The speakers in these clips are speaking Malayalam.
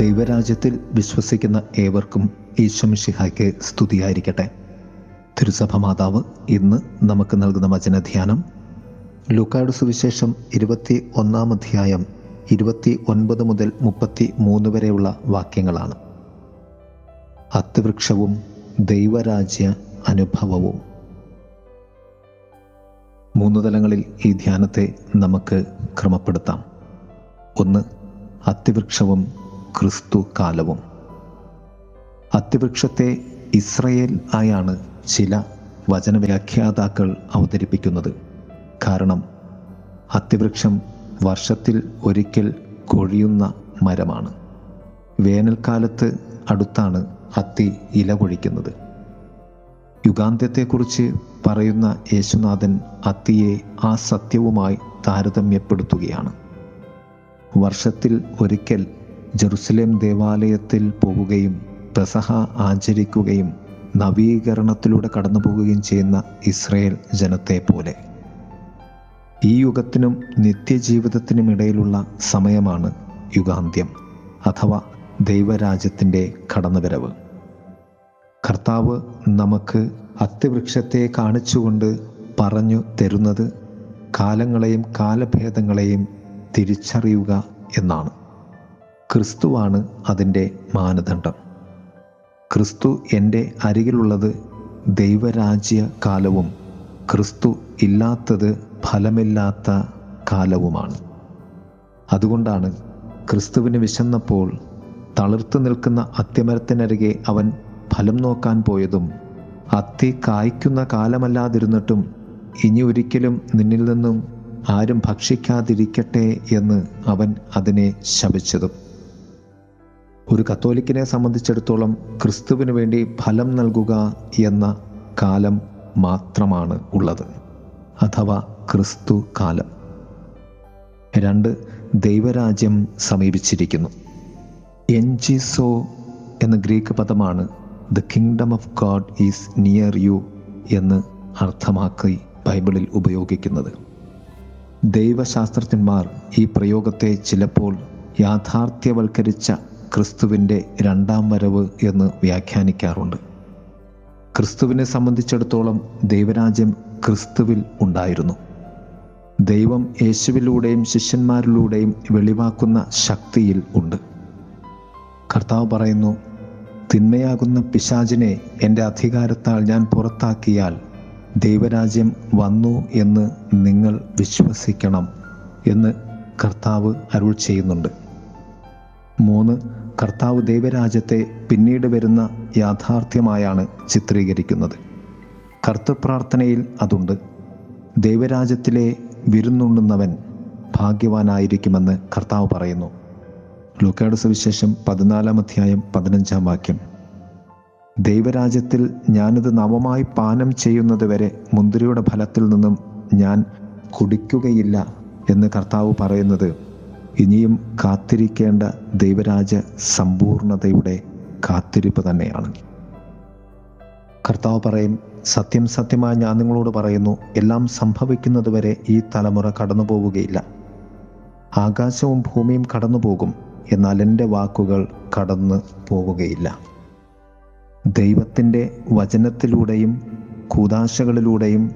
ദൈവരാജ്യത്തിൽ വിശ്വസിക്കുന്ന ഏവർക്കും ഈശ്വമിഷിഹായ്ക്ക് സ്തുതിയായിരിക്കട്ടെ. തിരുസഭ മാതാവ് ഇന്ന് നമുക്ക് നൽകുന്ന വചനധ്യാനം ലൂക്കാട് സുവിശേഷം ഇരുപത്തി ഒന്നാം അധ്യായം ഇരുപത്തി ഒൻപത് മുതൽ മുപ്പത്തി മൂന്ന് വരെയുള്ള വാക്യങ്ങളാണ്. അത്തിവൃക്ഷവും ദൈവരാജ്യ അനുഭവവും. മൂന്ന് തലങ്ങളിൽ ഈ ധ്യാനത്തെ നമുക്ക് ക്രമപ്പെടുത്താം. ഒന്ന് അത്തിവൃക്ഷവും ക്രിസ്തു കാലവും അത്യവൃക്ഷത്തെ ഇസ്രയേൽ ആയാണ് ചില വചനവ്യാഖ്യാതാക്കൾ അവതരിപ്പിക്കുന്നത്. കാരണം അത്യവൃക്ഷം വർഷത്തിൽ ഒരിക്കൽ കൊഴിയുന്ന മരമാണ്. വേനൽക്കാലത്ത് അടുത്താണ് അത്തി ഇല പൊഴിക്കുന്നത്. യുഗാന്ത്യത്തെക്കുറിച്ച് പറയുന്ന യേശുനാഥൻ അത്തിയെ ആ സത്യവുമായി താരതമ്യപ്പെടുത്തുകയാണ്. വർഷത്തിൽ ഒരിക്കൽ ജെറുസലേം ദേവാലയത്തിൽ പോവുകയും പെസഹ ആചരിക്കുകയും നവീകരണത്തിലൂടെ കടന്നു പോവുകയും ചെയ്യുന്ന ഇസ്രയേൽ ജനത്തെ പോലെ ഈ യുഗത്തിനും നിത്യജീവിതത്തിനും ഇടയിലുള്ള സമയമാണ് യുഗാന്ത്യം അഥവാ ദൈവരാജ്യത്തിന്റെ കടന്നുവരവ്. കർത്താവ് നമുക്ക് അത്യവൃക്ഷത്തെ കാണിച്ചുകൊണ്ട് പറഞ്ഞു തരുന്നത് കാലങ്ങളെയും കാലഭേദങ്ങളെയും തിരിച്ചറിയുക എന്നാണ്. ക്രിസ്തുവാണ് അതിന്റെ മാനദണ്ഡം. ക്രിസ്തു എന്റെ അരികിലുള്ളത് ദൈവരാജ്യ കാലവും ക്രിസ്തു ഇല്ലാത്തത് ഫലമില്ലാത്ത കാലവുമാണ്. അതുകൊണ്ടാണ് ക്രിസ്തുവിന് വിശന്നപ്പോൾ തളിർത്തു നിൽക്കുന്ന അത്യമരത്തിനരികെ അവൻ ഫലം നോക്കാൻ പോയതും അത്തി കായ്ക്കുന്ന കാലമല്ലാതിരുന്നിട്ടും ഇനി ഒരിക്കലും നിന്നിൽ നിന്നും ആരും ഭക്ഷിക്കാതിരിക്കട്ടെ എന്ന് അവൻ അതിനെ ശപിച്ചതും. ഒരു കത്തോലിക്കിനെ സംബന്ധിച്ചിടത്തോളം ക്രിസ്തുവിന് വേണ്ടി ഫലം നൽകുക എന്ന കാലം മാത്രമാണ് ഉള്ളത്. അഥവാ ക്രിസ്തു കാലം. രണ്ട് ദൈവരാജ്യം സമീപിച്ചിരിക്കുന്നു. എൻജിസോ എന്ന ഗ്രീക്ക് പദമാണ് the kingdom of God is near you എന്ന് അർത്ഥമാക്കി ബൈബിളിൽ ഉപയോഗിക്കുന്നത്. ദൈവശാസ്ത്രജ്ഞന്മാർ ഈ പ്രയോഗത്തെ ചിലപ്പോൾ യാഥാർത്ഥ്യവൽക്കരിച്ച ക്രിസ്തുവിന്റെ രണ്ടാം വരവ് എന്ന് വ്യാഖ്യാനിക്കാറുണ്ട്. ക്രിസ്തുവിനെ സംബന്ധിച്ചിടത്തോളം ദൈവരാജ്യം ക്രിസ്തുവിൽ ഉണ്ടായിരുന്നു. ദൈവം യേശുവിലൂടെയും ശിഷ്യന്മാരിലൂടെയും വെളിവാക്കുന്ന ശക്തിയിൽ ഉണ്ട്. കർത്താവ് പറയുന്നു തിന്മയാകുന്ന പിശാചിനെ എന്റെ അധികാരത്താൽ ഞാൻ പുറത്താക്കിയാൽ ദൈവരാജ്യം വന്നു എന്ന് നിങ്ങൾ വിശ്വസിക്കണം എന്ന് കർത്താവ് അരുൾ ചെയ്യുന്നുണ്ട്. മൂന്ന് കർത്താവ് ദൈവരാജ്യത്തെ പിന്നീട് വരുന്ന യാഥാർത്ഥ്യമായാണ് ചിത്രീകരിക്കുന്നത്. കർത്തപ്രാർത്ഥനയിൽ അതുണ്ട്. ദൈവരാജ്യത്തിലെ വിരുന്നുണ്ണുന്നവൻ ഭാഗ്യവാനായിരിക്കുമെന്ന് കർത്താവ് പറയുന്നു. ലൂക്കാട് സുവിശേഷം പതിനാലാം അധ്യായം പതിനഞ്ചാം വാക്യം. ദൈവരാജ്യത്തിൽ ഞാനിത് നവമായി പാനം ചെയ്യുന്നതുവരെ മുന്തിരിയുടെ ഫലത്തിൽ നിന്നും ഞാൻ കുടിക്കുകയില്ല എന്ന് കർത്താവ് പറയുന്നത് ഇനിയും കാത്തിരിക്കേണ്ട ദൈവരാജ സമ്പൂർണതയുടെ കാത്തിരിപ്പ് തന്നെയാണ്. കർത്താവ് പറയും സത്യം സത്യമായി ഞാൻ നിങ്ങളോട് പറയുന്നു എല്ലാം സംഭവിക്കുന്നത് വരെ ഈ തലമുറ കടന്നു പോവുകയില്ല ആകാശവും ഭൂമിയും കടന്നു പോകും എന്നാൽ എന്റെ വാക്കുകൾ കടന്നു പോവുകയില്ല. ദൈവത്തിന്റെ വചനത്തിലൂടെയും കൂതാശകളിലൂടെയും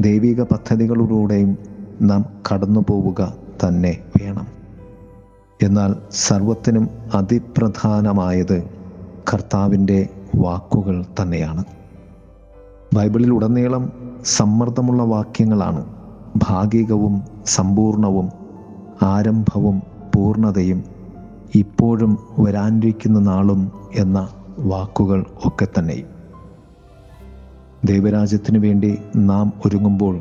ദൈവിക പദ്ധതികളിലൂടെയും നാം കടന്നു പോവുക തന്നെ വേണം. എന്നാൽ സർവത്തിനും അതിപ്രധാനമായത് കർത്താവിന്റെ വാക്കുകൾ തന്നെയാണ്. ബൈബിളിൽ ഉടനീളം സമ്മർദ്ദമുള്ള വാക്യങ്ങളാണ്. ഭാഗികവും സമ്പൂർണവും ആരംഭവും പൂർണതയും ഇപ്പോഴും വരാനിരിക്കുന്ന നാളും എന്ന വാക്കുകൾ ഒക്കെ തന്നെ ദൈവരാജ്യത്തിനു വേണ്ടി നാം ഒരുങ്ങുമ്പോൾ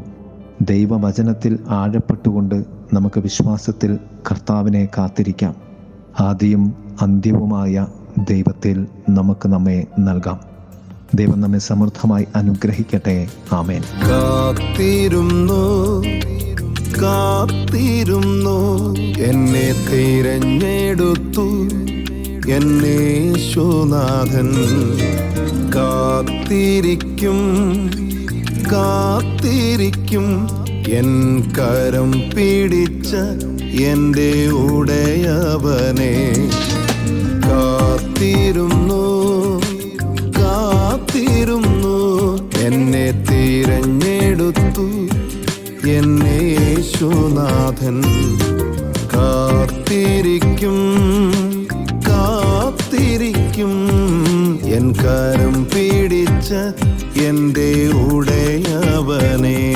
ദൈവവചനത്തിൽ ആഴപ്പെട്ടുകൊണ്ട് നമുക്ക് വിശ്വാസത്തിൽ കർത്താവിനെ കാത്തിരിക്കാം. ആദ്യം അന്ത്യവുമായ ദൈവത്തിൽ നമുക്ക് നമ്മെ നൽകാം. ദൈവം നമ്മെ സമൃദ്ധമായി അനുഗ്രഹിക്കട്ടെ. ആമേൻ. കാത്തിരുന്നു കാത്തിരുന്നു എന്നെ തിരഞ്ഞെടുത്തു എന്നേശുനാഥൻ കാത്തിരിക്കും കാത്തിരിക്കും എൻ കരം പിടിച്ച എന്റെ ഉടയവനെ കാത്തിരുന്നു കാത്തിരുന്നു. എന്നെ തിരഞ്ഞെടുത്തു. എന്നെ യേശുനാഥൻ കാത്തിരിക്കും കാത്തിരിക്കും. എൻ കരം പിടിച്ച എന്റെ ഉടയവനേ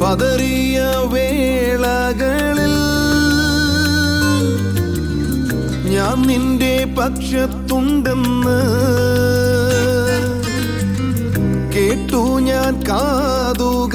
പതറിയ വേളകളിൽ ഞാൻ നിന്റെ പക്ഷത്തുണ്ടെന്ന് കേട്ടു ഞാൻ കാതുകളിൽ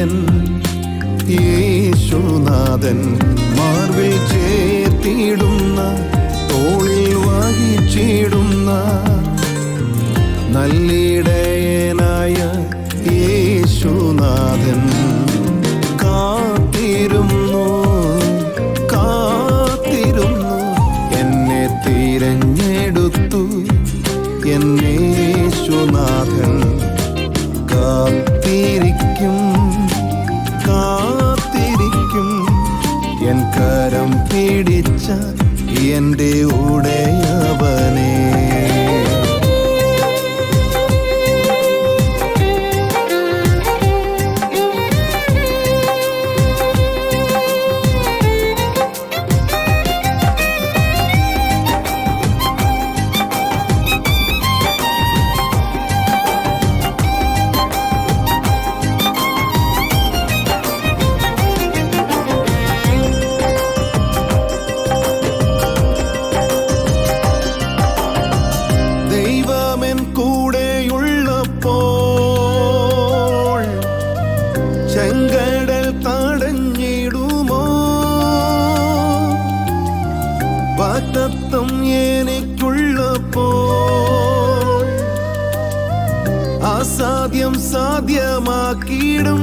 നല്ലിടയൻ യേശുനാഥൻ മാർവിൽ ചേർത്തിടുന്ന തോളിൽ വാങ്ങിച്ചിടുന്ന നല്ലിടയനായ പിടിച്ച എന്റെ ഉടയവനേ വാക്തത്വം എനിക്കുള്ളപ്പോൾ അസാധ്യം സാധ്യമാക്കിയിടും.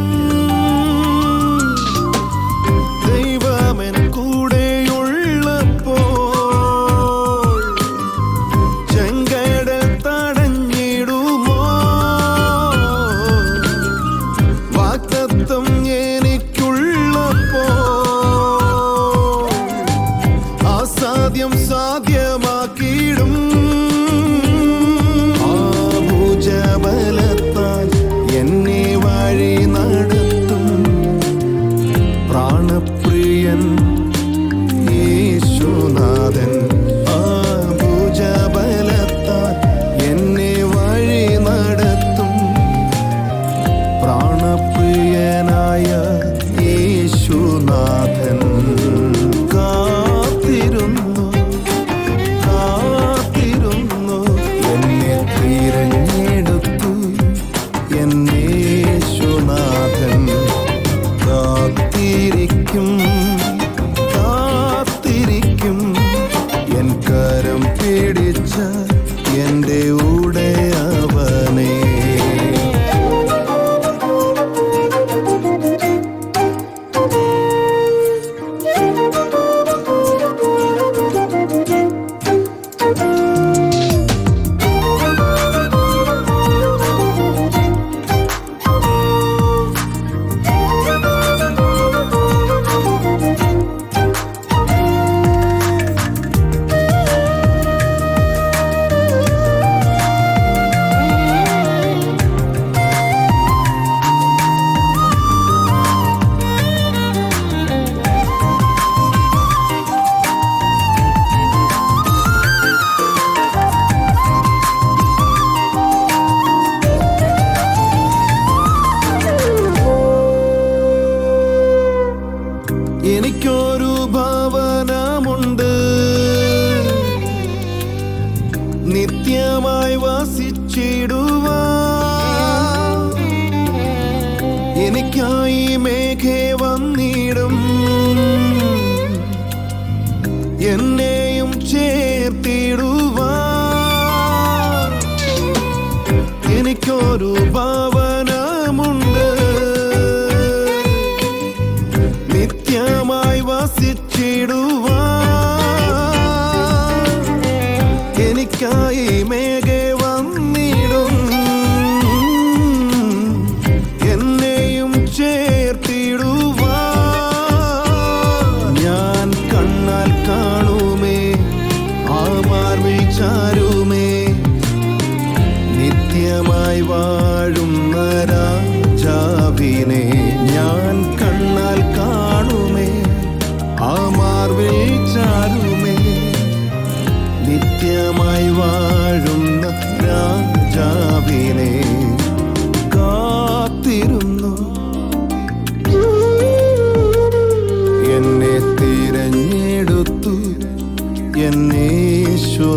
വസിച്ചിടുവാ എനിക്കായി മേഘേ വന്നിടും. എന്നെയും ചേർത്തിടുവാ. എനിക്കൊരു ഭവനമുണ്ട് നിത്യമായി വാഴുന്ന രാജാവിനെ ഞാൻ കണ്ണാൽ കാണുമേ ആ മാർവിൽ ചാരുമേ നിത്യമായി വാഴുന്ന രാജാവിനെ കാത്തിരുന്നു. എന്നെ തിരഞ്ഞെടുത്തു എന്നേശുനാഥൻ